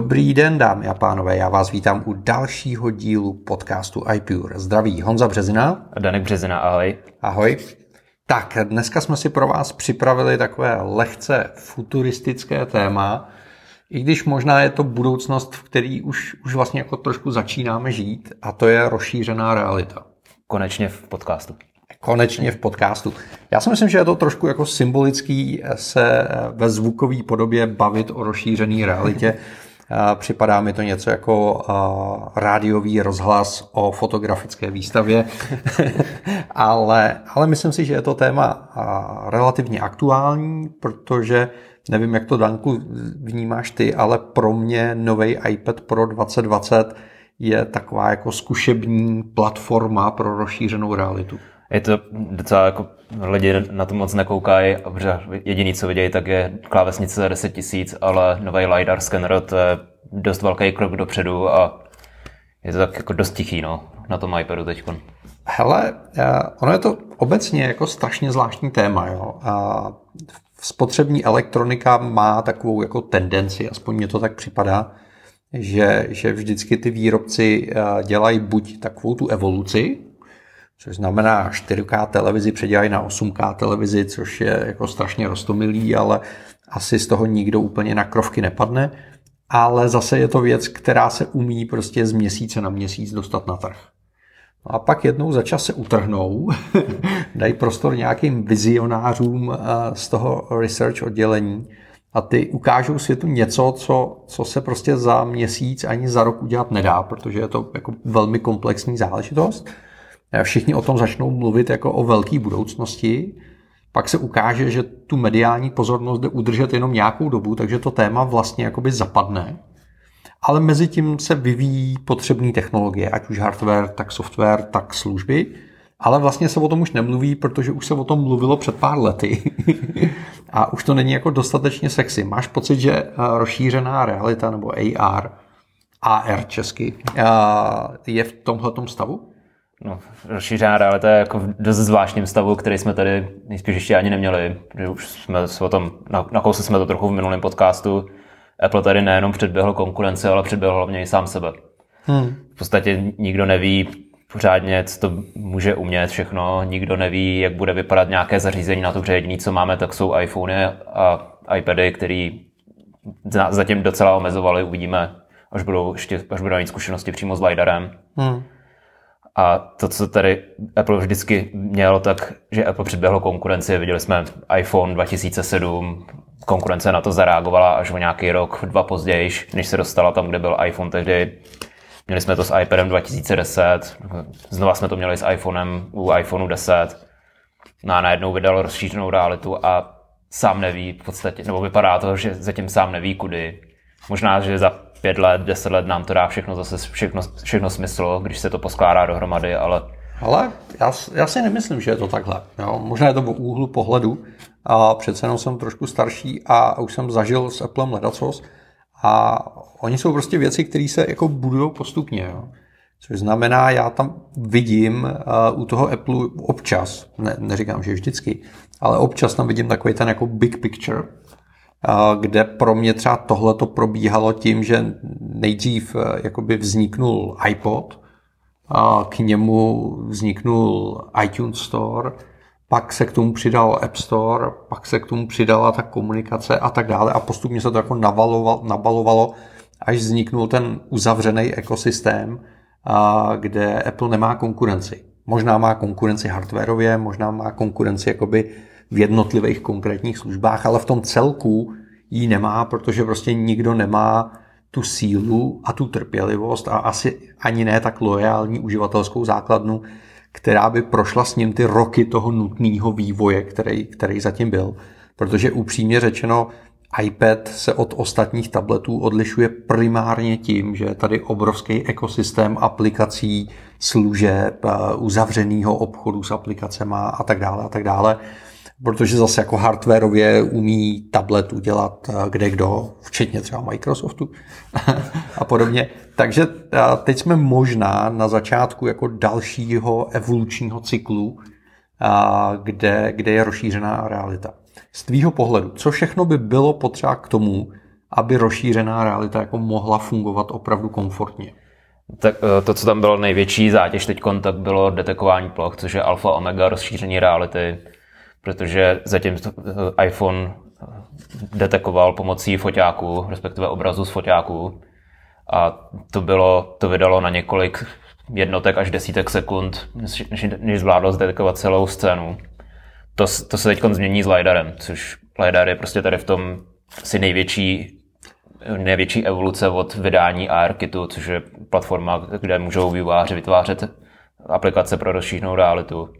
Dobrý den, dámy a pánové, já vás vítám u dalšího dílu podcastu iPure. Zdraví Honza Březina. Danek Březina, ahoj. Ahoj. Tak, dneska jsme si pro vás připravili takové lehce futuristické téma, i když možná je to budoucnost, v který už, už vlastně jako trošku začínáme žít, a to je rozšířená realita. Konečně v podcastu. Konečně v podcastu. Já si myslím, že je to trošku jako symbolický se ve zvukové podobě bavit o rozšířené realitě. Připadá mi to něco jako rádiový rozhlas o fotografické výstavě, ale, ale myslím si, že je to téma relativně aktuální, protože nevím, jak to Danku vnímáš ty, ale pro mě nový iPad Pro 2020 je taková jako zkušební platforma pro rozšířenou realitu. Je to docela jako lidi na to moc nekoukají, protože jediný, co vidějí, tak je klávesnice za 10 tisíc, ale nový LiDAR scanner, to je dost velký krok dopředu a je to tak jako dost tichý no, na tom iPadu teď. Hele, eh, ono je to obecně jako strašně zvláštní téma. Jo. A spotřební elektronika má takovou jako tendenci, aspoň mě to tak připadá, že, že vždycky ty výrobci eh, dělají buď takovou tu evoluci, což znamená 4K televizi předělají na 8K televizi, což je jako strašně rostomilý, ale asi z toho nikdo úplně na krovky nepadne. Ale zase je to věc, která se umí prostě z měsíce na měsíc dostat na trh. A pak jednou za čas se utrhnou, dají prostor nějakým vizionářům eh, z toho research oddělení a ty ukážou světu něco, co, co se prostě za měsíc ani za rok udělat nedá, protože je to jako velmi komplexní záležitost. Všichni o tom začnou mluvit jako o velké budoucnosti, pak se ukáže, že tu mediální pozornost jde udržet jenom nějakou dobu, takže to téma vlastně jakoby zapadne. Ale mezi tím se vyvíjí potřebné technologie, ať už hardware, tak software, tak služby. Ale vlastně se o tom už nemluví, protože už se o tom mluvilo před pár lety. a už to není jako dostatečně sexy. Máš pocit, že eh, rozšířená realita nebo AR, AR česky, eh, je v tomhle stavu? No, rozšířená realita je jako v dost zvláštním stavu, který jsme tady nejspíš ještě ani neměli. Že už jsme se o tom, nakousli jsme to trochu v minulém podcastu. Apple tady nejenom předběhl konkurenci, ale předběhl hlavně i sám sebe. Hmm. V podstatě nikdo neví pořádně, co to může umět všechno. Nikdo neví, jak bude vypadat nějaké zařízení na to, že jediný, co máme, tak jsou iPhony a iPady, který zatím docela omezovali. Uvidíme, až budou, ještě, až budou mít zkušenosti přímo s LiDARem. Hmm. A to, co tady Apple vždycky měl, tak, že Apple předběhlo konkurenci. Viděli jsme iPhone 2007, konkurence na to zareagovala až o nějaký rok, dva později, než se dostala tam, kde byl iPhone tehdy. Měli jsme to s iPadem 2010, znova jsme to měli s iPhonem u iPhoneu 10. No a najednou vydal rozšířenou realitu a sám neví v podstatě, nebo vypadá to, že zatím sám neví kudy. Možná, že za pět let, deset let nám to dá všechno zase všechno, všechno smysl, když se to poskládá dohromady, ale... Ale já, já si nemyslím, že je to takhle. Jo? Možná je to v úhlu pohledu. A přece jenom jsem trošku starší a už jsem zažil s Applem ledacos a oni jsou prostě věci, které se jako budují postupně. Jo? Což znamená, já tam vidím uh, u toho Apple občas, ne, neříkám, že vždycky, ale občas tam vidím takový ten jako big picture, kde pro mě třeba tohle to probíhalo tím, že nejdřív eh, jakoby vzniknul iPod, a k němu vzniknul iTunes Store, pak se k tomu přidal App Store, pak se k tomu přidala ta komunikace a tak dále a postupně se to jako nabalovalo, nabalovalo až vzniknul ten uzavřený ekosystém, kde Apple nemá konkurenci. Možná má konkurenci hardwareově, možná má konkurenci jakoby v jednotlivých konkrétních službách, ale v tom celku ji nemá, protože prostě nikdo nemá tu sílu a tu trpělivost a asi ani ne tak loajální uživatelskou základnu, která by prošla s ním ty roky toho nutného vývoje, který, který zatím byl. Protože upřímně řečeno, iPad se od ostatních tabletů odlišuje primárně tím, že je tady obrovský ekosystém aplikací, služeb, uzavřeného obchodu s aplikacemi a tak dále a tak dále protože zase jako hardwareově umí tablet udělat eh, kde kdo, včetně třeba Microsoftu a podobně. Takže eh, teď jsme možná na začátku jako dalšího evolučního cyklu, eh, kde, kde je rozšířená realita. Z tvýho pohledu, co všechno by bylo potřeba k tomu, aby rozšířená realita jako mohla fungovat opravdu komfortně? Tak to, co tam bylo největší zátěž teď, tak bylo detekování ploch, což je alfa omega rozšíření reality, protože zatím eh, iPhone eh, detekoval pomocí foťáků, respektive obrazu z foťáků. A to, bylo, to vydalo na několik jednotek až desítek sekund, než, než zvládlo zdetekovat celou scénu. To, to se teď změní s LiDARem, což LiDAR je prostě tady v tom asi největší největší evoluce od vydání ARKitu, což je platforma, kde můžou vývojáři vytvářet aplikace pro rozšířenou realitu.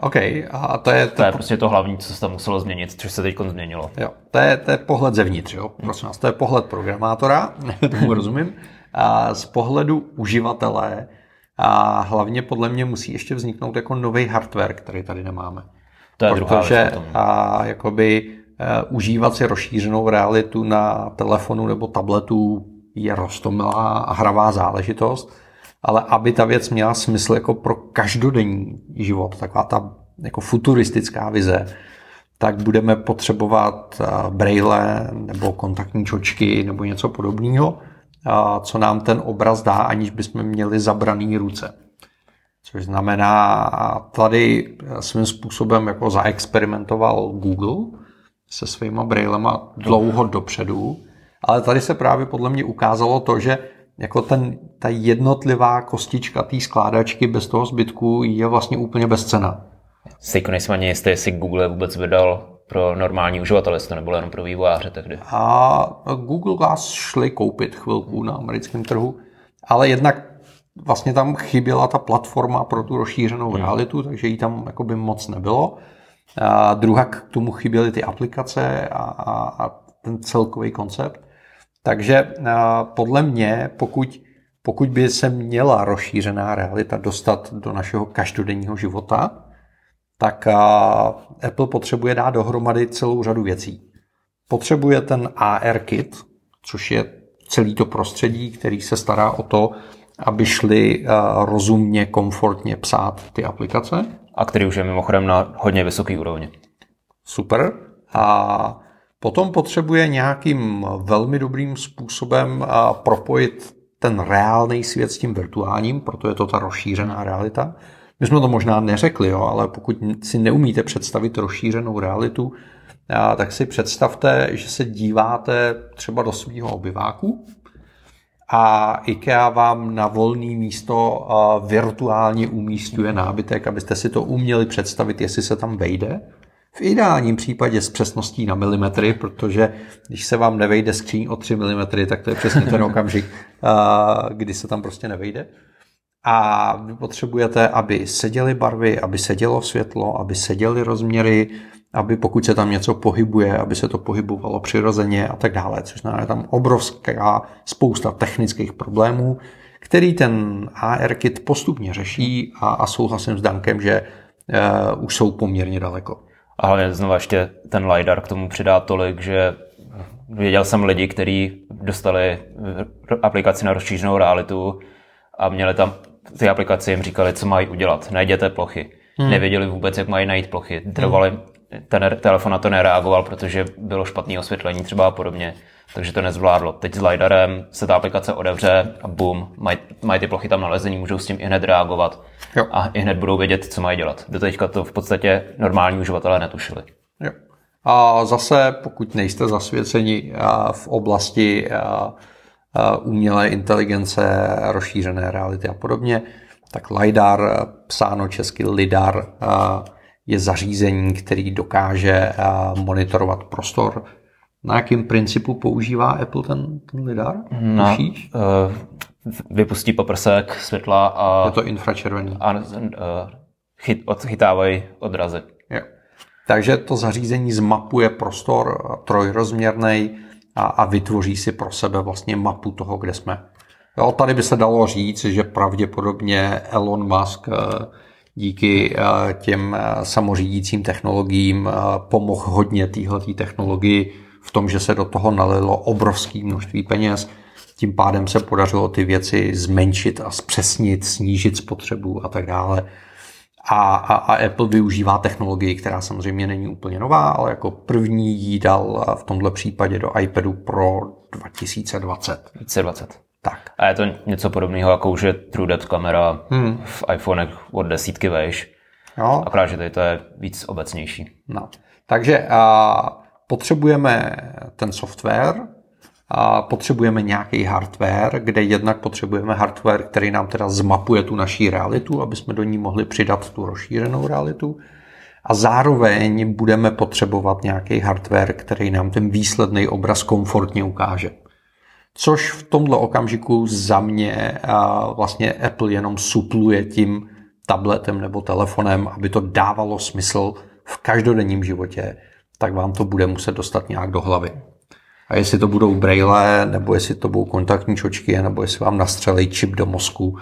OK, a to je... To, to je prostě to hlavní, co se tam muselo změnit, což se teď změnilo. Jo, to je, to je pohled zevnitř, jo, prosím vás, to je pohled programátora, tomu rozumím. A z pohledu uživatele a hlavně podle mě musí ještě vzniknout jako nový hardware, který tady nemáme. To je Protože druhá věc a, jakoby uh, užívat si rozšířenou realitu na telefonu nebo tabletu je rostomilá a hravá záležitost, ale aby ta věc měla smysl jako pro každodenní život, taková ta jako futuristická vize, tak budeme potřebovat braille nebo kontaktní čočky nebo něco podobného, co nám ten obraz dá, aniž bychom měli zabraný ruce. Což znamená, tady svým způsobem jako zaexperimentoval Google se svýma brailema dlouho dopředu, ale tady se právě podle mě ukázalo to, že jako ten, ta jednotlivá kostička té skládačky bez toho zbytku je vlastně úplně bezcena. Sejko nejsem ani jistý, jestli Google vůbec vydal pro normální uživatele, jestli to nebylo jenom pro vývojáře tehdy. A Google Glass šli koupit chvilku na americkém trhu, ale jednak vlastně tam chyběla ta platforma pro tu rozšířenou hmm. realitu, takže jí tam jakoby moc nebylo. A druhá k tomu chyběly ty aplikace a, a, a ten celkový koncept. Takže podle mě, pokud, pokud by se měla rozšířená realita dostat do našeho každodenního života, tak Apple potřebuje dát dohromady celou řadu věcí. Potřebuje ten AR kit, což je celý to prostředí, který se stará o to, aby šli rozumně, komfortně psát ty aplikace. A který už je mimochodem na hodně vysoký úrovni. Super. A potom potřebuje nějakým velmi dobrým způsobem propojit ten reálný svět s tím virtuálním, proto je to ta rozšířená realita. My jsme to možná neřekli, jo, ale pokud si neumíte představit rozšířenou realitu, tak si představte, že se díváte třeba do svého obyváku a IKEA vám na volné místo virtuálně umístuje nábytek, abyste si to uměli představit, jestli se tam vejde. V ideálním případě s přesností na milimetry, protože když se vám nevejde skříň o 3 mm, tak to je přesně ten okamžik, kdy se tam prostě nevejde. A vy potřebujete, aby seděly barvy, aby sedělo světlo, aby seděly rozměry, aby pokud se tam něco pohybuje, aby se to pohybovalo přirozeně a tak dále, což znamená tam obrovská spousta technických problémů, který ten AR kit postupně řeší a, a souhlasím s Dankem, že uh, už jsou poměrně daleko. A hlavně znovu ještě ten LiDAR k tomu přidá tolik, že věděl jsem lidi, kteří dostali aplikaci na rozšířenou realitu a měli tam ty aplikace jim říkali, co mají udělat. Najděte plochy. Hmm. Nevěděli vůbec, jak mají najít plochy. Trvali, hmm. Ten telefon na to nereagoval, protože bylo špatné osvětlení třeba a podobně. Takže to nezvládlo. Teď s LiDARem se ta aplikace odevře a bum, mají, mají ty plochy tam nalezení, můžou s tím i hned reagovat jo. a i hned budou vědět, co mají dělat. Do teďka to v podstatě normální uživatelé netušili. Jo. A zase, pokud nejste zasvěceni v oblasti umělé inteligence, rozšířené reality a podobně, tak LiDAR, psáno česky LIDAR, je zařízení, který dokáže monitorovat prostor. Na jakém principu používá Apple ten, ten LIDAR? Na, uh, vypustí poprsek světla a... Je to infračervený. A uh, chyt, odchytávají odrazy. Jo. Takže to zařízení zmapuje prostor trojrozměrný a, a vytvoří si pro sebe vlastně mapu toho, kde jsme. Jo, tady by se dalo říct, že pravděpodobně Elon Musk eh, díky eh, těm eh, samořídícím technologiím pomohl hodně téhle technologii v tom, že se do toho nalilo obrovské množství peněz. Tím pádem se podařilo ty věci zmenšit a zpřesnit, snížit spotřebu a tak dále. A, a, a Apple využívá technologii, která samozřejmě není úplně nová, ale jako první jí dal v tomhle případě do iPadu Pro 2020. 2020. Tak. A je to něco podobného, jako už je True Depth kamera hmm. v iPhonech od desítky vejš. Jo. Akorát, že tady to je víc obecnější. No. Takže a, potřebujeme ten software, a potřebujeme nějaký hardware, kde jednak potřebujeme hardware, který nám teda zmapuje tu naší realitu, aby jsme do ní mohli přidat tu rozšířenou realitu. A zároveň budeme potřebovat nějaký hardware, který nám ten výsledný obraz komfortně ukáže. Což v tomto okamžiku za mě vlastně Apple jenom supluje tím tabletem nebo telefonem, aby to dávalo smysl v každodenním životě, tak vám to bude muset dostat nějak do hlavy. A jestli to budou braille, nebo jestli to budou kontaktní čočky, nebo jestli vám nastřelí čip do mozku,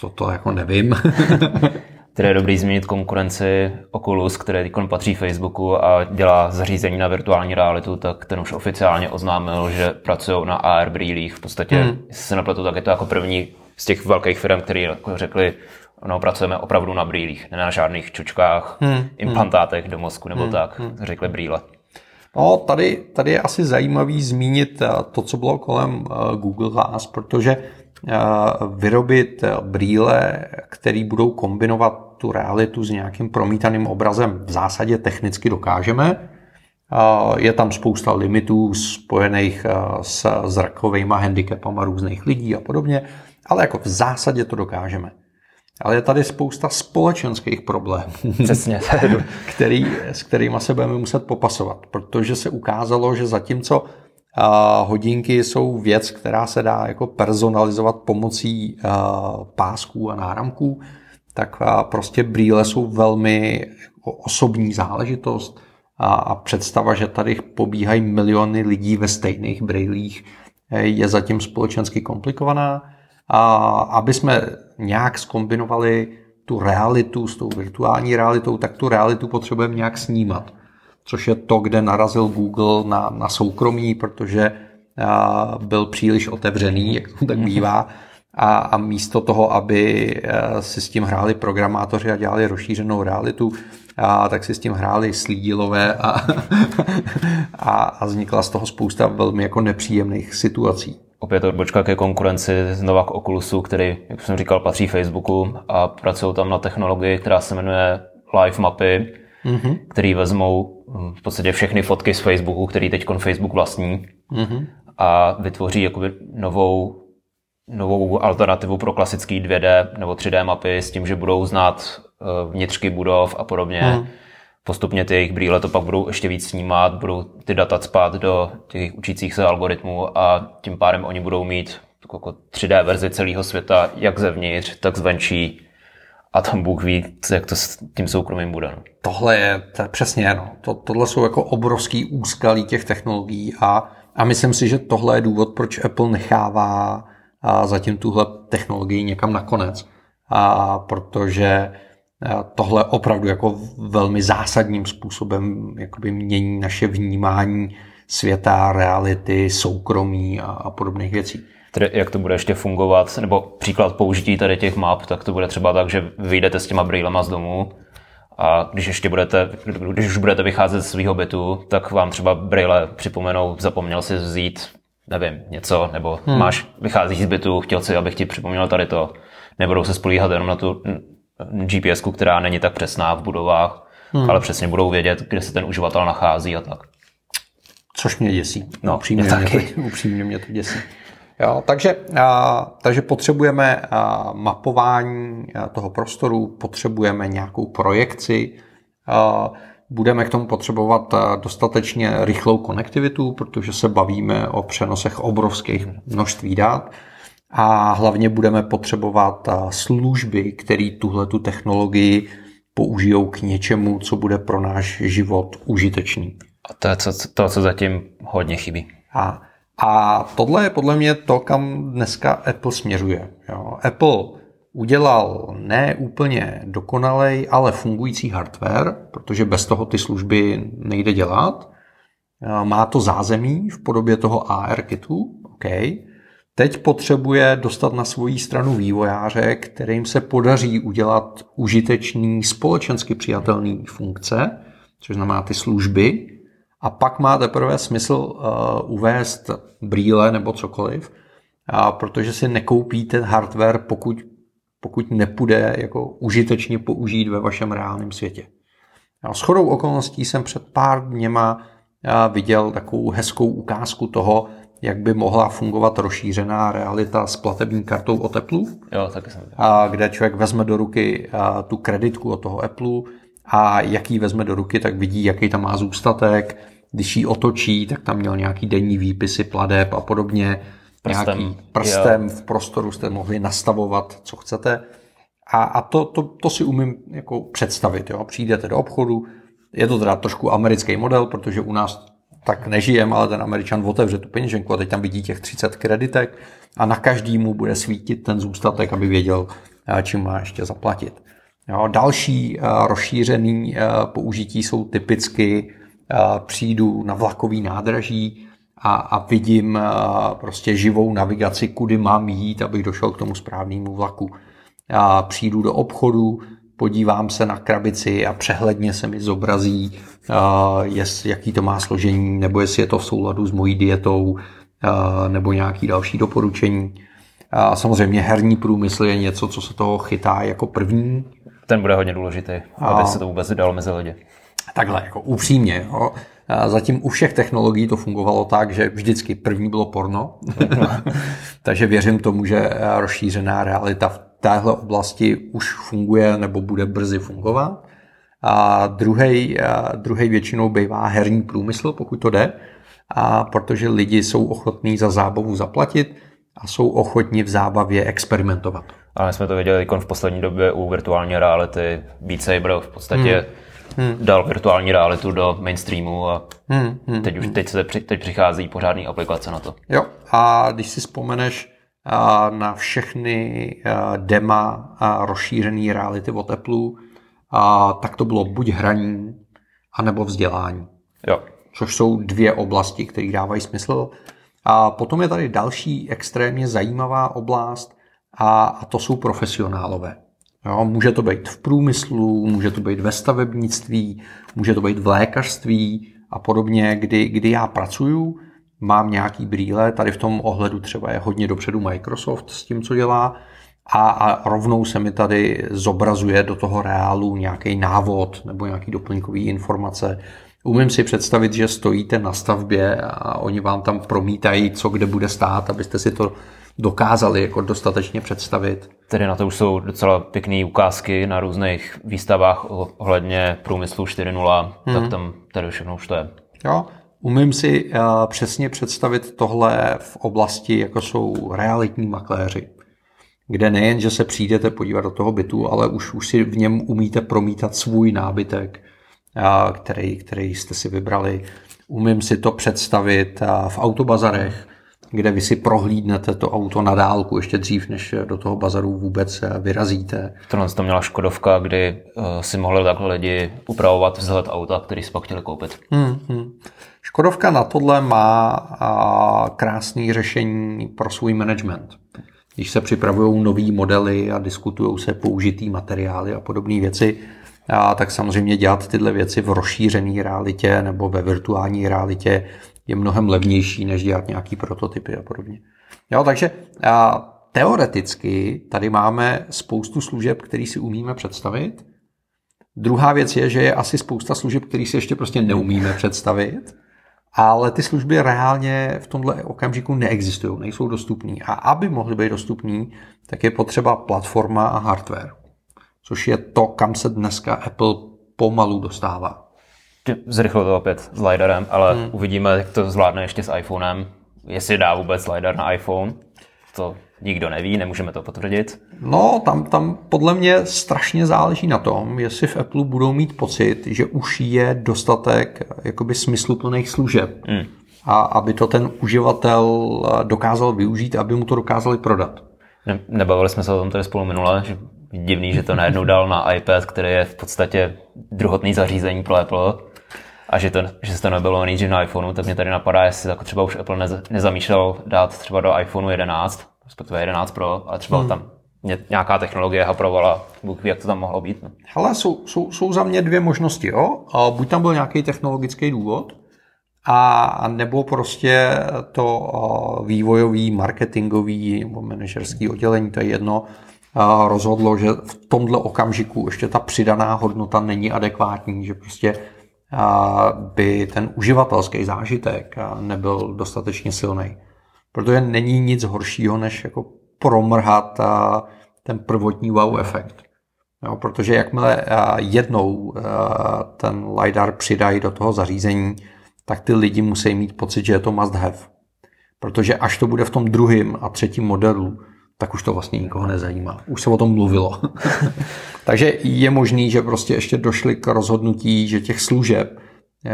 to, to jako nevím. Tedy je dobrý zmínit konkurenci Oculus, který teď patří Facebooku a dělá zařízení na virtuální realitu, tak ten už oficiálně oznámil, že pracují na AR brýlích. V podstatě, hmm. jestli se nepletu, tak je to jako první z těch velkých firm, který jako řekli, no, pracujeme opravdu na brýlích, ne na žádných čučkách, hmm. implantátech do mozku nebo hmm. tak, hmm. řekli brýle. No, tady, tady je asi zajímavý zmínit eh, to, co bylo kolem eh, Google Glass, protože vyrobit brýle, které budou kombinovat tu realitu s nějakým promítaným obrazem, v zásadě technicky dokážeme. Je tam spousta limitů spojených s zrakovými handicapama různých lidí a podobně, ale jako v zásadě to dokážeme. Ale je tady spousta společenských problémů, Přesně. který, s kterými se budeme muset popasovat, protože se ukázalo, že zatímco hodinky jsou věc, která se dá jako personalizovat pomocí pásků a náramků, tak prostě brýle jsou velmi osobní záležitost a představa, že tady pobíhají miliony lidí ve stejných brýlích, je zatím společensky komplikovaná a aby jsme nějak skombinovali tu realitu s tou virtuální realitou, tak tu realitu potřebujeme nějak snímat. Což je to, kde narazil Google na, na soukromí, protože a, byl příliš otevřený, jak to tak bývá. A, a místo toho, aby si s tím hráli programátoři a dělali rozšířenou realitu, a, tak si s tím hráli slídilové a, a, a vznikla z toho spousta velmi jako nepříjemných situací opět odbočka ke konkurenci znova k Oculusu, který, jak jsem říkal, patří Facebooku a pracují tam na technologii, která se jmenuje Live Mapy, mm-hmm. který vezmou v podstatě všechny fotky z Facebooku, který teď Facebook vlastní mm-hmm. a vytvoří jakoby novou, novou alternativu pro klasický 2D nebo 3D mapy s tím, že budou znát eh, vnitřky budov a podobně. Mm postupně ty jejich brýle to pak budou ještě víc snímat, budou ty data spát do těch učících se algoritmů a tím pádem oni budou mít jako 3D verzi celého světa, jak zevnitř, tak zvenčí a tam Bůh ví, jak to s tím soukromým bude. No. Tohle je, to je přesně, no. To, tohle jsou jako obrovský úskalí těch technologií a, a myslím si, že tohle je důvod, proč Apple nechává a zatím tuhle technologii někam nakonec. A protože tohle opravdu jako velmi zásadním způsobem jakoby mění naše vnímání světa, reality, soukromí a, a podobných věcí. Tedy jak to bude ještě fungovat, nebo příklad použití tady těch map, tak to bude třeba tak, že vyjdete s těma brýlema z domu a když ještě budete, když už budete vycházet z svého bytu, tak vám třeba brýle připomenou, zapomněl si vzít, nevím, něco, nebo hmm. máš, vycházíš z bytu, chtěl si, abych ti připomněl tady to. Nebudou se spolíhat jenom na tu gps která není tak přesná v budovách, hmm. ale přesně budou vědět, kde se ten uživatel nachází a tak. Což mě děsí. No, upřímně, mě, taky. Mě to, upřímně mě to děsí. Jo, takže, a, takže potřebujeme a, mapování toho prostoru, potřebujeme nějakou projekci, a, budeme k tomu potřebovat dostatečně rychlou konektivitu, protože se bavíme o přenosech obrovských množství dat a hlavně budeme potřebovat služby, které tuhle tu technologii použijou k něčemu, co bude pro náš život užitečný. A to je to, to co zatím hodně chybí. A, a tohle je podle mě to, kam dneska Apple směřuje. Jo. Apple udělal ne úplně dokonalej, ale fungující hardware, protože bez toho ty služby nejde dělat. Má to zázemí v podobě toho AR kitu, okay Teď potřebuje dostat na svoji stranu vývojáře, kterým se podaří udělat užitečný, společensky přijatelný funkce, což znamená ty služby, a pak má teprve smysl uh, uvést brýle nebo cokoliv, a protože si nekoupíte hardware, pokud, pokud nepůjde jako užitečně použít ve vašem reálném světě. A s chodou okolností jsem před pár dněma viděl takovou hezkou ukázku toho, jak by mohla fungovat rozšířená realita s platební kartou od Apple. Jo, taky jsem. A kde člověk vezme do ruky tu kreditku od toho Apple a jaký vezme do ruky, tak vidí, jaký tam má zůstatek. Když ji otočí, tak tam měl nějaký denní výpisy pladeb a podobně. Prstem. Nějaký prstem jo. v prostoru jste mohli nastavovat, co chcete. A, a to, to, to si umím jako představit. Jo? Přijdete do obchodu, je to teda trošku americký model, protože u nás tak nežijeme, ale ten američan otevře tu peněženku a teď tam vidí těch 30 kreditek a na každému bude svítit ten zůstatek, aby věděl, eh, čím má ještě zaplatit. Jo, další uh, rozšířený uh, použití jsou typicky uh, přijdu na vlakový nádraží a, a vidím prostě živou navigaci, kudy mám jít, abych došel k tomu správnému vlaku. Já přijdu do obchodu, podívám se na krabici a přehledně se mi zobrazí, jest, jaký to má složení, nebo jestli je to v souladu s mojí dietou, nebo nějaký další doporučení. A samozřejmě herní průmysl je něco, co se toho chytá jako první. Ten bude hodně důležitý, aby se to vůbec dalo mezi lidi. Takhle, jako upřímně. Jo. Zatím u všech technologií to fungovalo tak, že vždycky první bylo porno. Takže věřím tomu, že rozšířená realita v téhle oblasti už funguje nebo bude brzy fungovat. A druhý, druhý většinou bývá herní průmysl, pokud to jde, a protože lidi jsou ochotní za zábavu zaplatit a jsou ochotní v zábavě experimentovat. Ale jsme to viděli v poslední době u virtuální reality. Beat Saber v podstatě hmm. Hmm. dal virtuální realitu do mainstreamu a hmm. Hmm. teď už teď, se, teď přichází pořádný aplikace na to. Jo, a když si vzpomeneš, na všechny dema a rozšířené reality od Apple, a tak to bylo buď hraní, anebo vzdělání. Jo. Což jsou dvě oblasti, které dávají smysl. A potom je tady další extrémně zajímavá oblast a, a to jsou profesionálové. Jo, může to být v průmyslu, může to být ve stavebnictví, může to být v lékařství a podobně, kdy, kdy já pracuju mám nějaký brýle, tady v tom ohledu třeba je hodně dopředu Microsoft s tím, co dělá, a, a rovnou se mi tady zobrazuje do toho reálu nějaký návod nebo nějaký doplňkový informace. Umím si představit, že stojíte na stavbě a oni vám tam promítají, co kde bude stát, abyste si to dokázali jako dostatečně představit. Tedy na to už jsou docela pěkné ukázky na různých výstavách ohledně průmyslu 4.0, hmm. tak tam tady všechno už to je. Jo, Umím si eh, přesně představit tohle v oblasti, jako jsou realitní makléři, kde nejen, že se přijdete podívat do toho bytu, ale už, už si v něm umíte promítat svůj nábytek, eh, který, který jste si vybrali. Umím si to představit eh, v autobazarech, kde vy si prohlídnete to auto na dálku ještě dřív, než do toho bazaru vůbec vyrazíte. Tohle to měla Škodovka, kdy si mohli takhle lidi upravovat vzhled auta, který si pak chtěli koupit. Hmm, hmm. Škodovka na tohle má krásné řešení pro svůj management. Když se připravují nové modely a diskutují se použitý materiály a podobné věci, a tak samozřejmě dělat tyhle věci v rozšířené realitě nebo ve virtuální realitě je mnohem levnější, než dělat nějaký prototypy a podobně. Jo, takže a teoreticky tady máme spoustu služeb, které si umíme představit. Druhá věc je, že je asi spousta služeb, které si ještě prostě neumíme představit ale ty služby reálně v tomhle okamžiku neexistují, nejsou dostupné. A aby mohly být dostupné, tak je potřeba platforma a hardware, což je to, kam se dneska Apple pomalu dostává. Zrychlo to opět s LiDARem, ale hmm. uvidíme, jak to zvládne ještě s iPhonem. Jestli dá vůbec LiDAR na iPhone, to nikdo neví, nemůžeme to potvrdit. No, tam, tam podle mě strašně záleží na tom, jestli v Apple budou mít pocit, že už je dostatek jakoby smysluplných služeb. Hmm. A aby to ten uživatel dokázal využít, aby mu to dokázali prodat. Ne, nebavili jsme se o tom tady spolu minule, že divný, že to najednou dal na iPad, který je v podstatě druhotný zařízení pro Apple. A že to, že se to nebylo nejdřív na iPhoneu, tak mě tady napadá, jestli jako třeba už Apple nez, nezamýšlel dát třeba do iPhoneu 11, respektive 11 Pro, ale třeba hmm. tam nějaká technologie haprovala, Bůh ví, jak to tam mohlo být. No. Hele, jsou, jsou, jsou za mě dvě možnosti. Jo? A buď tam byl nějaký technologický důvod, a nebo prostě to vývojový, marketingový nebo manažerský oddělení, to je jedno, rozhodlo, že v tomhle okamžiku ještě ta přidaná hodnota není adekvátní, že prostě by ten uživatelský zážitek nebyl dostatečně silný. Protože není nic horšího, než jako promrhat ten prvotní wow efekt. Jo, protože jakmile jednou ten LiDAR přidají do toho zařízení, tak ty lidi musí mít pocit, že je to must have. Protože až to bude v tom druhém a třetím modelu, tak už to vlastně nikoho nezajímá. Už se o tom mluvilo. Takže je možný, že prostě ještě došli k rozhodnutí, že těch služeb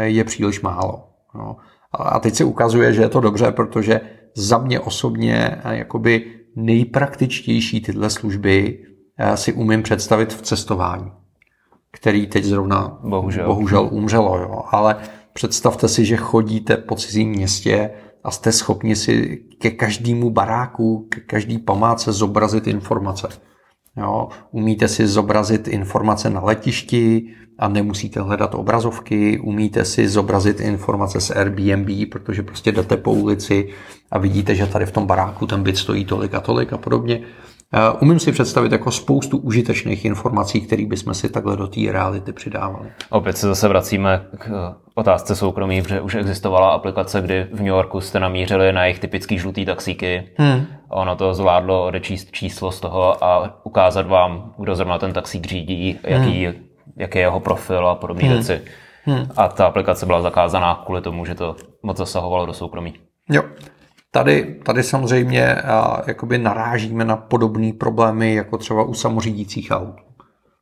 je příliš málo. No. A teď se ukazuje, že je to dobře, protože za mě osobně jakoby nejpraktičtější tyhle služby eh, si umím představit v cestování, který teď zrovna bohužel, bohužel umřelo. Jo. Ale představte si, že chodíte po cizím městě a jste schopni si ke každému baráku, ke každý památce zobrazit informace. Jo, umíte si zobrazit informace na letišti a nemusíte hledat obrazovky, umíte si zobrazit informace z Airbnb, protože prostě jdete po ulici a vidíte, že tady v tom baráku ten byt stojí tolik a tolik a podobně. Umím si představit jako spoustu užitečných informací, které bychom si takhle do té reality přidávali. Opět se zase vracíme k eh, otázce soukromí, protože už existovala aplikace, kdy v New Yorku jste namířili na jejich typický žlutý taxíky. Hmm. Ono to zvládlo odečíst číslo z toho a ukázat vám, kdo zrovna ten taxík řídí, jaký, hmm. jaký je jeho profil a podobné hmm. věci. Hmm. A ta aplikace byla zakázaná kvůli tomu, že to moc zasahovalo do soukromí. Jo. Tady, tady samozřejmě a, jakoby narážíme na podobné problémy, jako třeba u samořídících aut.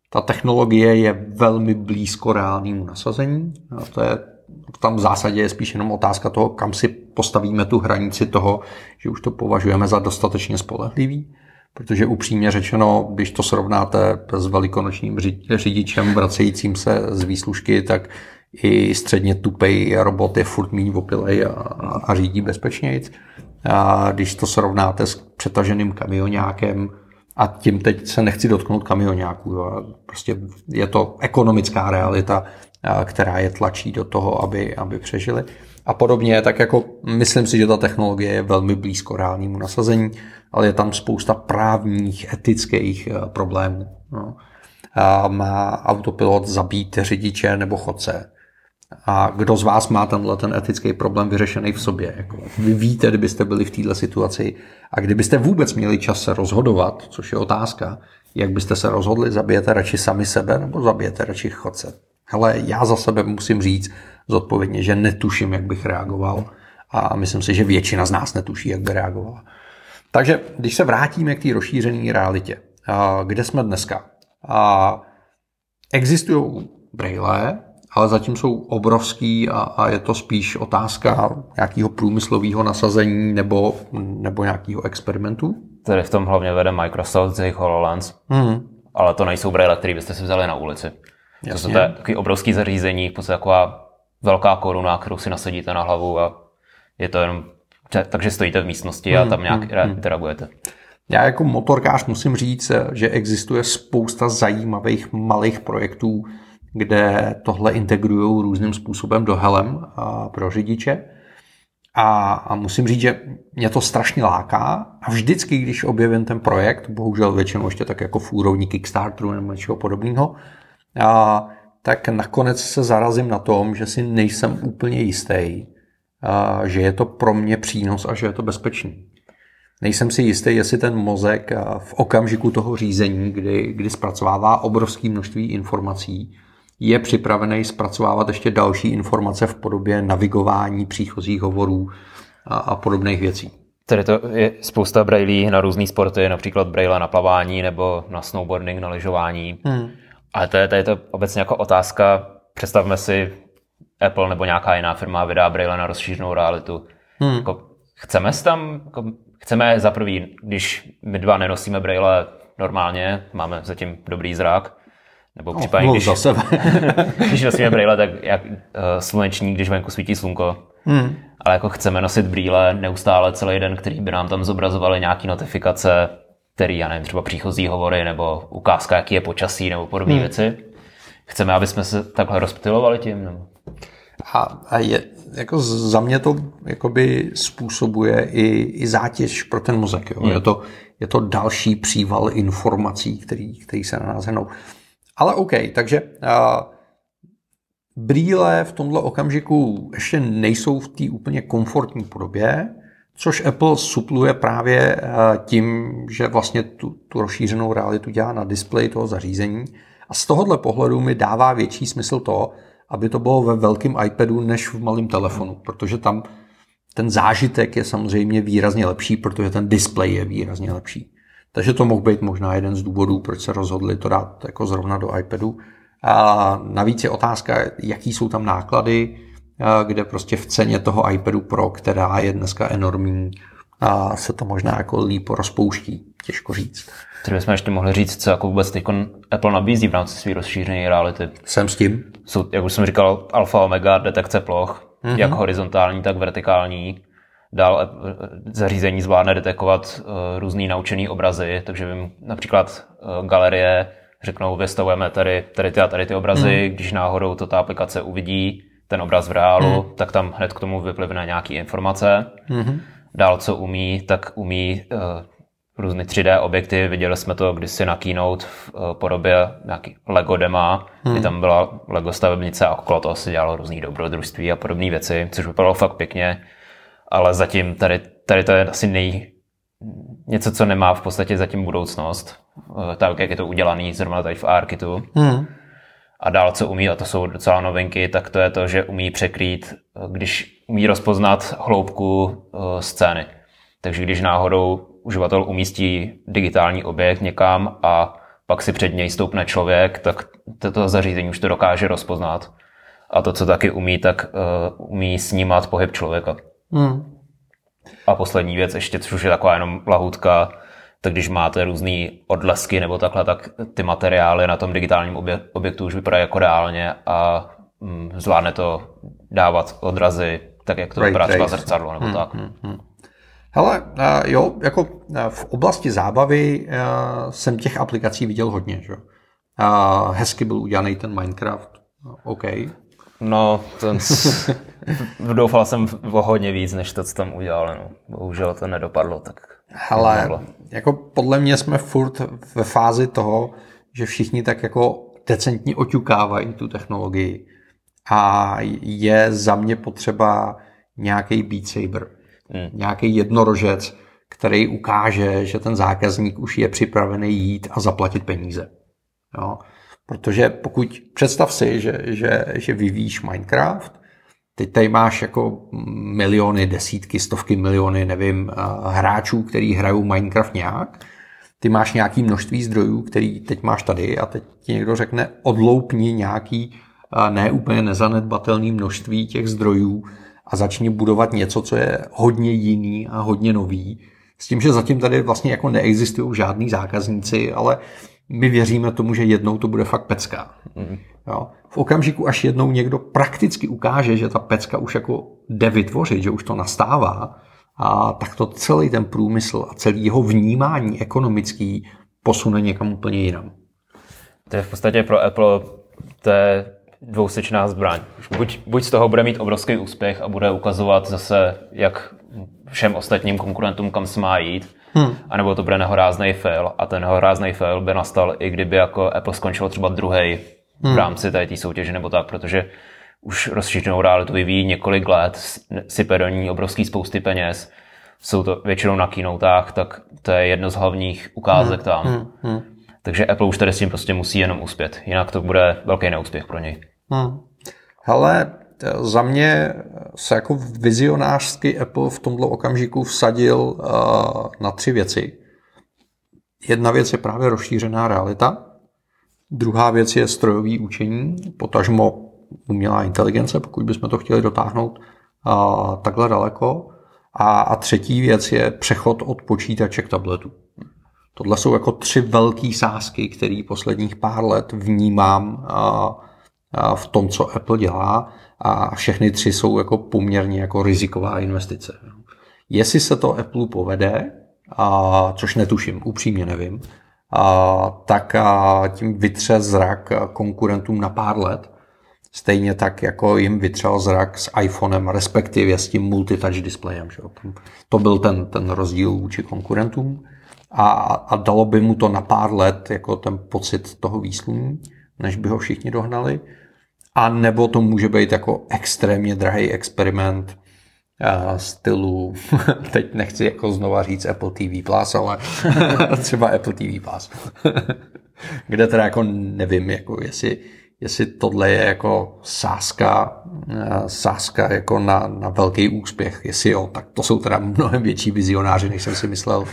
Ta technologie je velmi blízko reálnému nasazení. A to je, tam v zásadě je spíš jenom otázka toho, kam si postavíme tu hranici toho, že už to považujeme za dostatečně spolehlivý. Protože upřímně řečeno, když to srovnáte s velikonočním řidičem vracejícím se z výslužky, tak i středně tupej robot je furt méně opilej a, a řídí bezpečněji. A když to srovnáte s přetaženým kamionákem, a tím teď se nechci dotknout kamionáků. Prostě je to ekonomická realita, která je tlačí do toho, aby, aby přežili. A podobně, tak jako myslím si, že ta technologie je velmi blízko reálnému nasazení, ale je tam spousta právních, etických problémů. No. A má autopilot zabít řidiče nebo chodce? A kdo z vás má tenhle ten etický problém vyřešený v sobě? Jako vy víte, kdybyste byli v této situaci a kdybyste vůbec měli čas se rozhodovat, což je otázka, jak byste se rozhodli, zabijete radši sami sebe nebo zabijete radši chodce? Hele, já za sebe musím říct zodpovědně, že netuším, jak bych reagoval a myslím si, že většina z nás netuší, jak by reagovala. Takže když se vrátíme k té rozšířené realitě, kde jsme dneska? Existují braille, ale zatím jsou obrovský a, a je to spíš otázka nějakého průmyslového nasazení nebo, nebo nějakého experimentu. Tady v tom hlavně vede Microsoft z jejich HoloLens, hmm. ale to nejsou braille, které byste si vzali na ulici. Jasně. To jsou takový obrovský zařízení, v podstatě taková velká koruna, kterou si nasadíte na hlavu a je to jenom takže stojíte v místnosti a hmm, tam nějak hmm, hmm. interagujete. Já jako motorkář musím říct, že existuje spousta zajímavých malých projektů, kde tohle integrují různým způsobem do helem pro řidiče. A, a musím říct, že mě to strašně láká a vždycky, když objevím ten projekt, bohužel většinou ještě tak jako v úrovni Kickstarteru nebo něčeho podobného, a, tak nakonec se zarazím na tom, že si nejsem úplně jistý, a, že je to pro mě přínos a že je to bezpečný. Nejsem si jistý, jestli ten mozek v okamžiku toho řízení, kdy, kdy zpracovává obrovské množství informací, je připravený zpracovávat ještě další informace v podobě navigování příchozích hovorů a, a podobných věcí. Tady to je spousta brailí na různé sporty, například braille na plavání nebo na snowboarding, na lyžování. Hmm. Ale to je, to je to obecně jako otázka, představme si Apple nebo nějaká jiná firma vydá braille na rozšířenou realitu. Hmm. Jako, chceme tam, jako, chceme za prvý, když my dva nenosíme braille normálně, máme zatím dobrý zrak, Nebo případně, no, když, za sebe. když nosíme brýle, tak jak uh, sluneční, když venku svítí slunko. Hmm. Ale jako chceme nosit brýle neustále celý den, který by nám tam zobrazovaly nějaké notifikace, který, já nevím, třeba příchozí hovory, nebo ukázka, jaký je počasí, nebo podobné hmm. věci. Chceme, aby jsme se takhle rozptilovali tím? Nebo? A, a je, jako za mě to jakoby způsobuje i, i zátěž pro ten mozek. Jo? Hmm. Je, to, je to další příval informací, který, který se na nás hnou. Ale OK, takže uh, brýle v tomhle okamžiku ještě nejsou v té úplně komfortní podobě, což Apple supluje právě tím, že vlastně tu, tu rozšířenou realitu dělá na displeji toho zařízení. A z tohohle pohledu mi dává větší smysl to, aby to bylo ve velkém iPadu než v malém telefonu, protože tam ten zážitek je samozřejmě výrazně lepší, protože ten displej je výrazně lepší. Takže to mohl být možná jeden z důvodů, proč se rozhodli to dát jako zrovna do iPadu. A navíc je otázka, jaký jsou tam náklady, kde prostě v ceně toho iPadu Pro, která je dneska enormní, a se to možná jako líp rozpouští. Těžko říct. Tedy bychom ještě mohli říct, co jako vůbec teď Apple nabízí v rámci své rozšířené reality. Jsem s tím. Jsou, jak už jsem říkal, alfa omega detekce ploch, mm-hmm. jak horizontální, tak vertikální. Dál zařízení zvládne detekovat uh, různý naučený obrazy, takže vím například uh, galerie řeknou, vystavujeme tady, tady ty a tady ty obrazy, mm. když náhodou to ta aplikace uvidí, ten obraz v reálu, mm. tak tam hned k tomu vyplivne nějaký informace. Mm-hmm. Dál, co umí, tak umí uh, různé 3D objekty. Viděli jsme to kdysi na Keynote v uh, podobě nějaký Lego dema, hmm. kdy tam byla Lego stavebnice a okolo toho se dělalo různý dobrodružství a podobné věci, což vypadalo fakt pěkně. Ale zatím tady, tady to je asi nej, něco, co nemá v podstatě zatím budoucnost. Uh, tak, jak je to udělané zrovna tady v ARKitu. Hmm. A dál, co umí, a to jsou docela novinky, tak to je to, že umí překrýt, když umí rozpoznat hloubku uh, scény. Takže když náhodou uživatel umístí digitální objekt někam a pak si před něj stoupne člověk, tak toto zařízení už to dokáže rozpoznat. A to, co taky umí, tak uh, umí snímat pohyb člověka. Hmm. A poslední věc, ještě, což je taková jenom lahůdka, tak když máte různé odlesky nebo takhle, tak ty materiály na tom digitálním objektu už vypadají jako reálně a mm, zvládne to dávat odrazy tak, jak to vypadá třeba zrcadlo nebo hmm, tak. Hmm, hmm. Hele, jo, jako v oblasti zábavy jsem těch aplikací viděl hodně, že? Hezky byl udělaný ten Minecraft, OK. No, ten, doufal jsem o hodně víc, než to, co tam udělal, no. Bohužel to nedopadlo, tak Hele, jako podle mě jsme furt ve fázi toho, že všichni tak jako decentně oťukávají tu technologii a je za mě potřeba nějaký Beat Saber hmm. nějaký jednorožec, který ukáže, že ten zákazník už je připravený jít a zaplatit peníze. Jo? Protože pokud představ si, že, že, že vyvíjíš Minecraft, teď tady máš jako miliony, desítky, stovky miliony, nevím, hráčů, který hrajou Minecraft nějak, ty máš nějaký množství zdrojů, který teď máš tady a teď ti někdo řekne odloupni nějaký neúplně nezanedbatelný množství těch zdrojů a začni budovat něco, co je hodně jiný a hodně nový. S tím, že zatím tady vlastně jako neexistují žádní zákazníci, ale my věříme tomu, že jednou to bude fakt pecka. Mm. Jo. V okamžiku, až jednou někdo prakticky ukáže, že ta pecka už jako jde vytvořit, že už to nastává, a tak to celý ten průmysl a celý jeho vnímání ekonomický posune někam úplně jinam. To je v podstatě pro Apple to je dvousečná zbraň. Buď, buď z toho bude mít obrovský úspěch a bude ukazovat zase, jak všem ostatním konkurentům, kam se má jít, hmm. anebo to bude nehorázný fail a ten nehorázný fail by nastal i kdyby jako Apple skončilo třeba druhý hmm. v rámci té soutěže nebo tak, protože už rozšířenou realitu vyvíjí několik let, sype do ní obrovský spousty peněz, jsou to většinou na kinotách, tak to je jedno z hlavních ukázek hmm. tam. Hmm. Hmm. Takže Apple už tady s tím prostě musí jenom uspět, jinak to bude velký neúspěch pro něj. Hmm. Hele, za mě se jako vizionářský Apple v tomto okamžiku vsadil uh, na tři věci. Jedna věc je právě rozšířená realita, druhá věc je strojový učení, potažmo umělá inteligence, pokud bychom to chtěli dotáhnout uh, takhle daleko. A, a třetí věc je přechod od počítače k tabletu. Tohle jsou jako tři velké sázky, které posledních pár let vnímám a v tom, co Apple dělá a všechny tři jsou jako poměrně jako riziková investice. Jestli se to Apple povede, a, což netuším, upřímně nevím, a, tak a, tím vytře zrak konkurentům na pár let. Stejně tak, jako jim vytřel zrak s iPhonem, respektive s tím multitouch displejem. Že? To byl ten, ten rozdíl vůči konkurentům a, a dalo by mu to na pár let jako ten pocit toho výsluní, než by ho všichni dohnali. A nebo to může být jako extrémně drahý experiment a stylu, teď nechci jako znova říct Apple TV Plus, ale třeba Apple TV Plus. Kde teda jako nevím, jako jestli, jestli tohle je jako sázka, sázka jako na, na velký úspěch. Jestli jo, tak to jsou teda mnohem větší vizionáři, než jsem si myslel.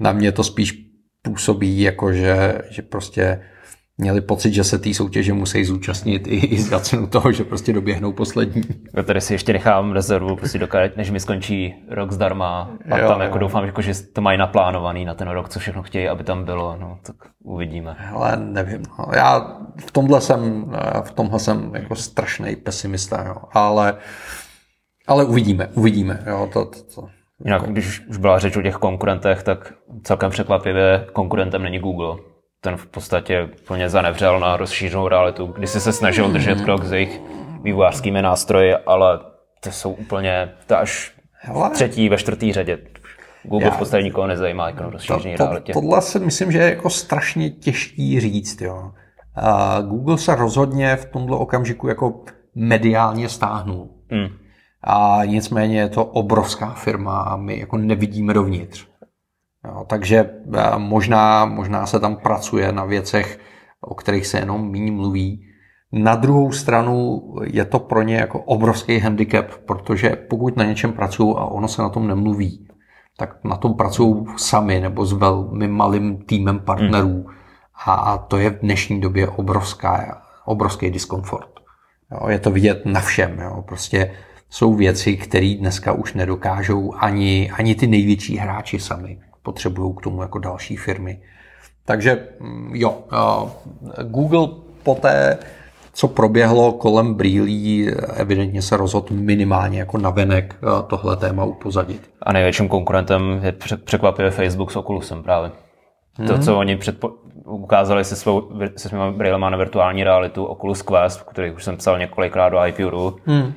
Na mě to spíš působí jako, že, že prostě měli pocit, že se té soutěže musí zúčastnit i, i za cenu toho, že prostě doběhnou poslední. Já tady si ještě nechám rezervu, prostě dokud, než mi skončí rok zdarma a jo, tam jako jo. doufám, jako, že to mají naplánovaný na ten rok, co všechno chtějí, aby tam bylo, no, tak uvidíme. Ale nevím, no. já v tomhle jsem, v tomhle jsem jako strašný pesimista, jo. ale ale uvidíme, uvidíme. Jo, to, to, to. Jinak, když už byla řeč o těch konkurentech, tak celkem překvapivě konkurentem není Google ten v podstatě plně zanevřel na rozšířenou realitu, kdy si se snažil držet krok s jejich vývojářskými nástroji, ale to jsou úplně to až Hele. třetí, ve čtvrtý řadě. Google Já, v podstatě nikoho nezajímá jako rozšíření to, to, realitě. Tohle si myslím, že je jako strašně těžký říct. Jo. Uh, Google se rozhodně v tomto okamžiku jako mediálně stáhnul. Hmm. A nicméně je to obrovská firma a my jako nevidíme dovnitř. Jo, takže eh, možná, možná se tam pracuje na věcech, o kterých se jenom méně mluví. Na druhou stranu je to pro ně jako obrovský handicap, protože pokud na něčem pracují a ono se na tom nemluví, tak na tom pracují sami nebo s velmi malým týmem partnerů. Hmm. A to je v dnešní době obrovská, obrovský diskomfort. Jo, je to vidět na všem. Jo. Prostě jsou věci, které dneska už nedokážou ani, ani ty největší hráči sami potřebují k tomu jako další firmy. Takže mm, jo, Google poté, co proběhlo kolem brýlí, evidentně se rozhodl minimálně jako navenek tohle téma upozadit. A největším konkurentem je překvapivě Facebook s Oculusem právě. To, hmm. co oni předpo- ukázali se, svou, se svýma brýlema na virtuální realitu Oculus Quest, který už jsem psal několikrát do iPuru, hmm.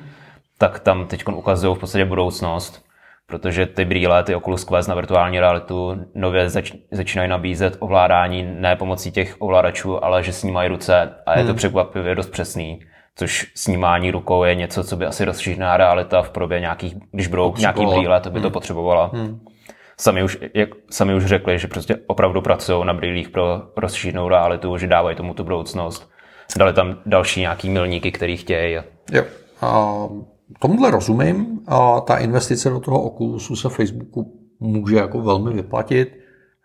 tak tam teď ukazují v podstatě budoucnost protože ty brýle, ty Oculus Quest na virtuální realitu nově zač- začínají nabízet ovládání ne pomocí těch ovladačů, ale že snímají ruce a je hmm. to překvapivě dost přesný. Což snímání rukou je něco, co by asi rozšířená realita v podobě nějakých, když budou nějaký brýle, to by hmm. to potřebovala. Hmm. Sami už, jak, sami už řekli, že prostě opravdu pracují na brýlích pro rozšířenou realitu, že dávají tomu tu budoucnost. Dali tam další nějaký milníky, který chtějí. Jo. Um tomuhle rozumím a ta investice do toho Oculusu se Facebooku může jako velmi vyplatit.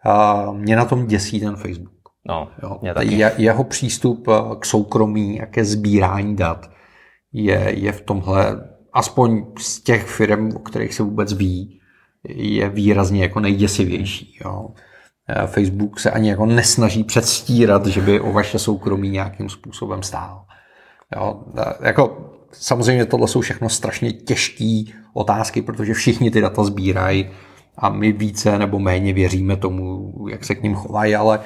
A mě na tom děsí ten Facebook. No, jo. Je, jeho přístup eh, k soukromí a ke sbírání dat je, je v tomhle, aspoň z těch firm, o kterých se vůbec ví, je výrazně jako nejděsivější. Jo. Eh, Facebook se ani jako nesnaží předstírat, že by o vaše soukromí nějakým způsobem stál. Jo, eh, jako samozřejmě tohle jsou všechno strašně těžké otázky, protože všichni ty data sbírají a my více nebo méně věříme tomu, jak se k ním chovají, ale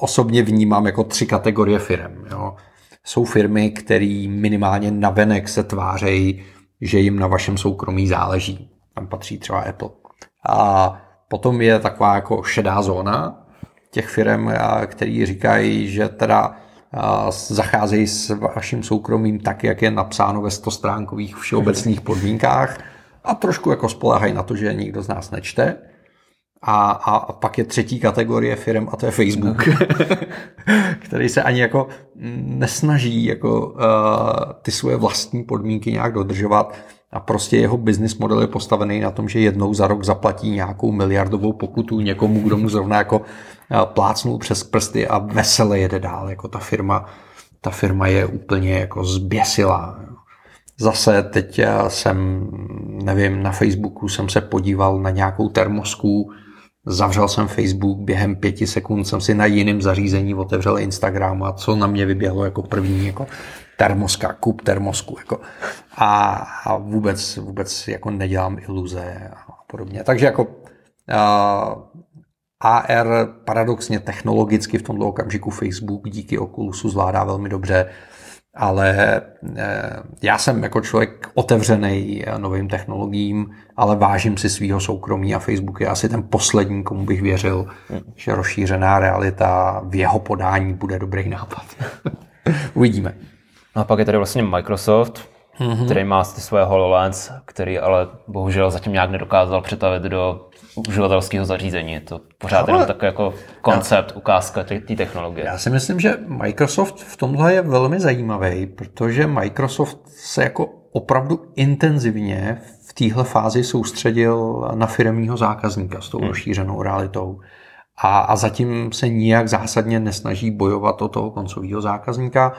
osobně vnímám jako tři kategorie firm. Jo. Jsou firmy, které minimálně navenek se tvářejí, že jim na vašem soukromí záleží. Tam patří třeba Apple. A potom je taková jako šedá zóna těch firm, který říkají, že teda zacházejí s vaším soukromím tak, jak je napsáno ve stostránkových všeobecných podmínkách a trošku jako spolehají na to, že nikdo z nás nečte. A, a pak je třetí kategorie firm a to je Facebook, který se ani jako nesnaží jako uh, ty svoje vlastní podmínky nějak dodržovat a prostě jeho business model je postavený na tom, že jednou za rok zaplatí nějakou miliardovou pokutu někomu, kdo mu zrovna jako plácnul přes prsty a vesele jede dál. Jako ta firma, ta firma je úplně jako zběsilá. Zase teď jsem, nevím, na Facebooku jsem se podíval na nějakou termosku, zavřel jsem Facebook, během pěti sekund jsem si na jiném zařízení otevřel Instagram a co na mě vyběhlo jako první, jako termoska, kup termosku. Jako. A, a vůbec, vůbec jako nedělám iluze a podobně. Takže jako uh, AR paradoxně technologicky v tomto okamžiku Facebook díky Oculusu zvládá velmi dobře, ale eh, já jsem jako člověk otevřený novým technologiím, ale vážím si svého soukromí a Facebook je asi ten poslední, komu bych věřil, že rozšířená realita v jeho podání bude dobrý nápad. Uvidíme. No a pak je tady vlastně Microsoft, mm-hmm. který má ty svoje HoloLens, který ale bohužel zatím nějak nedokázal přetavit do uživatelského zařízení. Je to pořád ale... jenom takový jako koncept, já, ukázka té technologie. Já si myslím, že Microsoft v tomhle je velmi zajímavý, protože Microsoft se jako opravdu intenzivně v téhle fázi soustředil na firmního zákazníka s tou hmm. rozšířenou realitou. A, a zatím se nijak zásadně nesnaží bojovat o toho koncového zákazníka.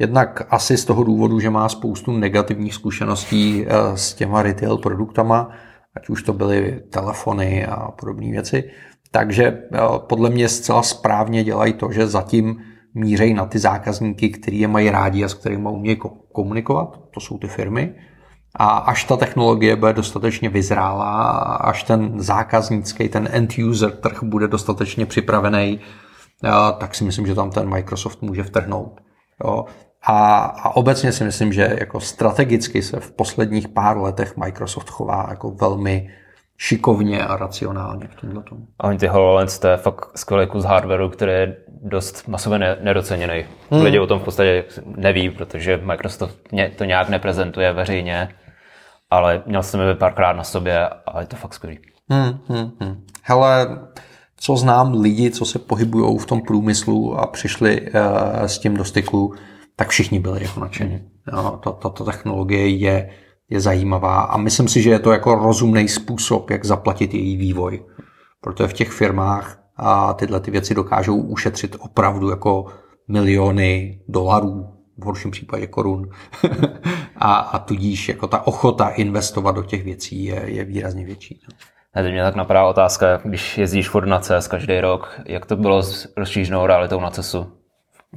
Jednak asi z toho důvodu, že má spoustu negativních zkušeností eh, s těma retail produktama, ať už to byly telefony a podobné věci. Takže eh, podle mě zcela správně dělají to, že zatím mířejí na ty zákazníky, který je mají rádi a s kterými umějí komunikovat, to jsou ty firmy. A až ta technologie bude dostatečně vyzrálá, až ten zákaznický, ten end-user trh bude dostatečně připravený, eh, tak si myslím, že tam ten Microsoft může vtrhnout. Jo. A, a obecně si myslím, že jako strategicky se v posledních pár letech Microsoft chová jako velmi šikovně a racionálně v tomhle tomu. A oni ty HoloLens, to je fakt skvělý kus hardwareu, který je dost masově nedoceněný. Hmm. Lidi o tom v podstatě neví, protože Microsoft to nějak neprezentuje veřejně, ale měl jsem je párkrát na sobě a je to fakt skvělý. Hmm, hmm, hmm. Hele, co znám lidi, co se pohybují v tom průmyslu a přišli uh, s tím do styku, tak všichni byli jako nadšení. Jo, tato technologie je, je zajímavá a myslím si, že je to jako rozumný způsob, jak zaplatit její vývoj. Protože v těch firmách a tyhle ty věci dokážou ušetřit opravdu jako miliony dolarů, v horším případě korun. a, a tudíž jako ta ochota investovat do těch věcí je, je výrazně větší. No. A teď mě tak napadá otázka, když jezdíš furt na CES každý rok, jak to bylo s rozšířenou realitou na CESu?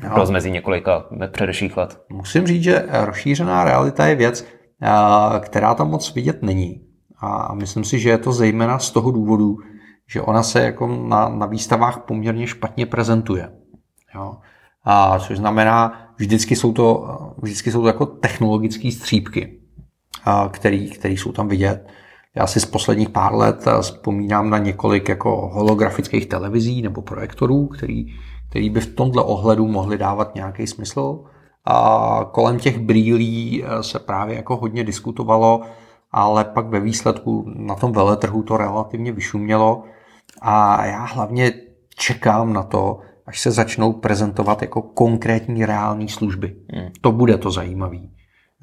No. rozmezí několika předešlých let. Musím říct, že rozšířená realita je věc, která tam moc vidět není. A myslím si, že je to zejména z toho důvodu, že ona se jako na, na výstavách poměrně špatně prezentuje. Jo. A což znamená, vždycky jsou to, vždycky jsou to jako technologické střípky, který, který jsou tam vidět. Já si z posledních pár let vzpomínám na několik jako holografických televizí nebo projektorů, který který by v tomto ohledu mohly dávat nějaký smysl. A kolem těch brýlí eh, se právě jako hodně diskutovalo, ale pak ve výsledku na tom veletrhu to relativně vyšumělo a já hlavně čekám na to, až se začnou prezentovat jako konkrétní reální služby. Hmm. To bude to zajímavé.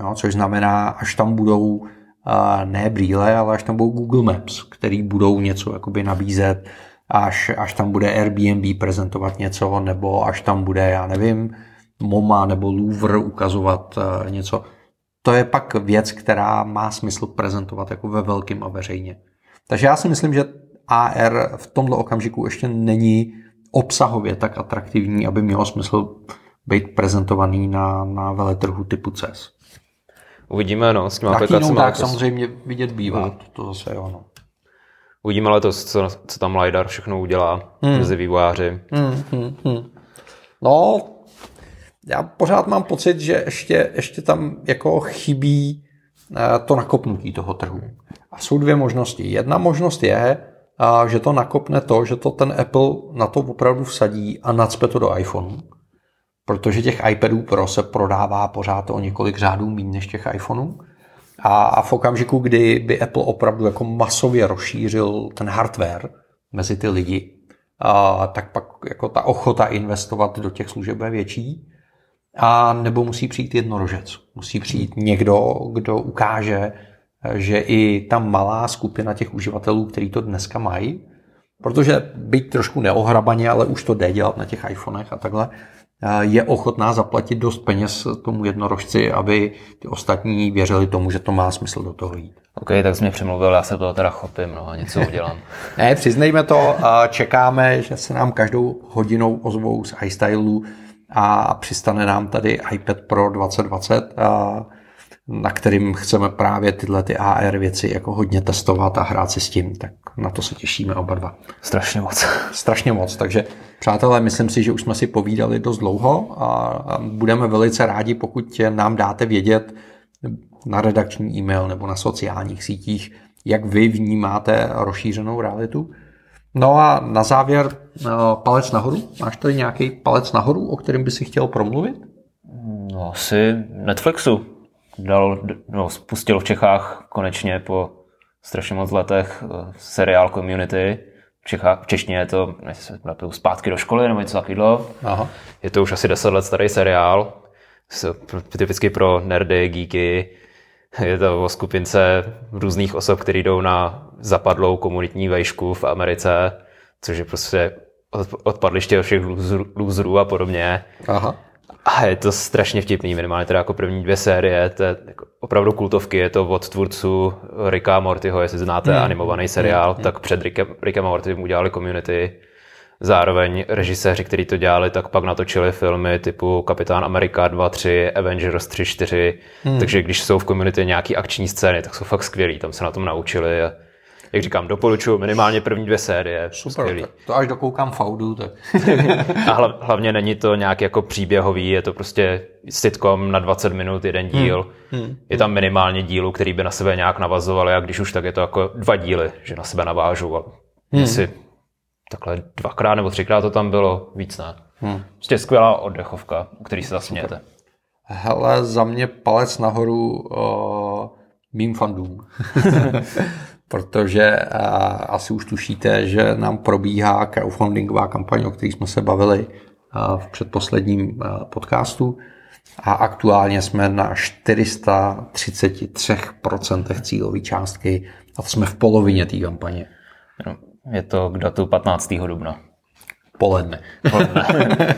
No, což znamená, až tam budou eh, ne brýle, ale až tam budou Google Maps, který budou něco jakoby nabízet, až, až tam bude Airbnb prezentovat něco, nebo až tam bude, já nevím, MoMA nebo Louvre ukazovat uh, něco. To je pak věc, která má smysl prezentovat jako ve velkým a veřejně. Takže já si myslím, že AR v tomto okamžiku ještě není obsahově tak atraktivní, aby mělo smysl být prezentovaný na, na veletrhu typu CES. Uvidíme, no, s těma aplikacemi. tak samozřejmě vidět bývá, no. to, to zase jo, no. Uvidíme letos, co, co tam LiDAR všechno udělá hmm. mezi vývojáři. Hmm, hmm, hmm. No, já pořád mám pocit, že ještě, ještě tam jako chybí eh, to nakopnutí toho trhu. A jsou dvě možnosti. Jedna možnost je, eh, že to nakopne to, že to ten Apple na to opravdu vsadí a nacpe to do iPhoneu. Protože těch iPadů Pro se prodává pořád o několik řádů méně než těch iPhoneů. A, a v okamžiku, kdy by Apple opravdu jako masově rozšířil ten hardware mezi ty lidi, a, tak pak jako ta ochota investovat do těch služeb je větší. A nebo musí přijít jednorožec. Musí přijít někdo, kdo ukáže, že i ta malá skupina těch uživatelů, který to dneska mají, protože být trošku neohrabaně, ale už to jde dělat na těch iPhonech a takhle, je ochotná zaplatit dost peněz tomu jednorožci, aby ty ostatní věřili tomu, že to má smysl do toho jít. OK, tak jsi mě přemluvil, já se toho teda chopím no, a něco udělám. ne, přiznejme to, čekáme, že se nám každou hodinou ozvou z iStylu a přistane nám tady iPad Pro 2020, na kterým chceme právě tyhle ty AR věci jako hodně testovat a hrát si s tím, tak na to se těšíme oba dva. Strašně moc. Strašně moc, takže přátelé, myslím si, že už jsme si povídali dost dlouho a budeme velice rádi, pokud nám dáte vědět na redakční e-mail nebo na sociálních sítích, jak vy vnímáte rozšířenou realitu. No a na závěr no, palec nahoru. Máš tady nějaký palec nahoru, o kterém by si chtěl promluvit? No asi Netflixu. Dal, no, spustil v Čechách konečně po strašně moc letech eh, seriál Community. V, Čechách, v češtině je to se zpátky do školy nebo něco takového. Je to už asi 10 let starý seriál. Typicky pro nerdy, geeky. Je to o skupince různých osob, které jdou na zapadlou komunitní vejšku v Americe, což je prostě odpadliště od všech loserů a podobně. Aha. A je to strašně vtipný, minimálně teda jako první dvě série, to je jako opravdu kultovky, je to od tvůrců Ricka Mortyho, jestli znáte mm. animovaný seriál, mm. tak před Rickem, Rickem Mortym udělali Community, zároveň režiséři, kteří to dělali, tak pak natočili filmy typu Kapitán Amerika 2, 3, Avengers 3, 4, mm. takže když jsou v Community nějaký akční scény, tak jsou fakt skvělí, tam se na tom naučili a jak říkám, doporučuji minimálně první dvě série. Super, skvělý. to až dokoukám faudu. Tak. a hlavně není to nějak jako příběhový, je to prostě sitcom na 20 minut, jeden hmm. díl. Hmm. Hmm. Je tam minimálně dílu, který by na sebe nějak navazovaly a když už tak je to jako dva díly, že na sebe navážu. A hmm. si takhle dvakrát nebo třikrát to tam bylo, víc ne. Hmm. Prostě skvělá oddechovka, který se zasmějete. Hele, za mě palec nahoru uh, mým fandům. protože asi už tušíte, že nám probíhá crowdfundingová kampaň, o které jsme se bavili v předposledním podcastu a aktuálně jsme na 433% cílové částky a jsme v polovině té kampaně. No, je to k datu 15. dubna. Poledne. Poledne.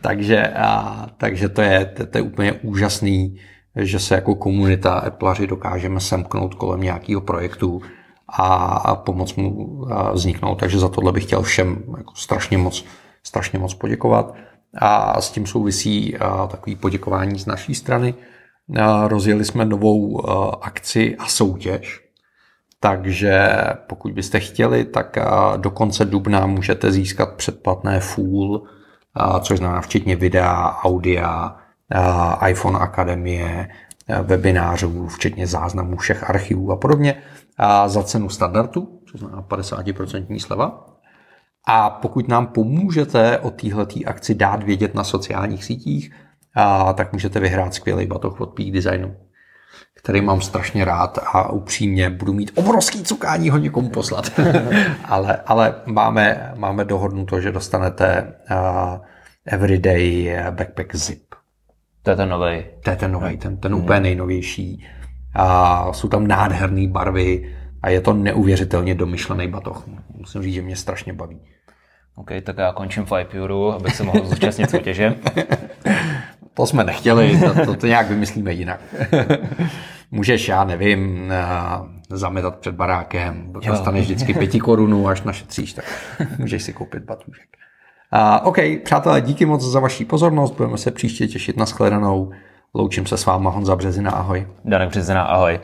takže, a, takže to je, to, to je úplně úžasný, že se jako komunita Apple dokážeme semknout kolem nějakého projektu, a pomoct mu vzniknout. Takže za tohle bych chtěl všem jako strašně moc, strašně moc poděkovat. A s tím souvisí takový poděkování z naší strany. Rozjeli jsme novou akci a soutěž, takže pokud byste chtěli, tak do konce dubna můžete získat předplatné full, což znamená včetně videa, audia, iPhone Akademie, webinářů, včetně záznamů všech archivů a podobně a za cenu standardu, což znamená 50% sleva. A pokud nám pomůžete o této akci dát vědět na sociálních sítích, a tak můžete vyhrát skvělý batoh od Peak Designu, který mám strašně rád a upřímně budu mít obrovský cukání ho někomu poslat. ale ale máme, máme dohodnuto, že dostanete uh, Everyday Backpack Zip. To je ten nový. To je ten nový, ten, ten úplně nejnovější a jsou tam nádherné barvy a je to neuvěřitelně domyšlený batoh. Musím říct, že mě strašně baví. OK, tak já končím v iPuru, abych se mohl zúčastnit soutěže. to jsme nechtěli, to, to, to nějak vymyslíme jinak. Můžeš, já nevím, eh, zametat před barákem, dostaneš vždycky pěti korunů, až našetříš, tak můžeš si koupit batůžek. Uh, OK, přátelé, díky moc za vaši pozornost, budeme se příště těšit na shledanou. Loučím se s váma Honza Březina, ahoj. Danek Březina, ahoj.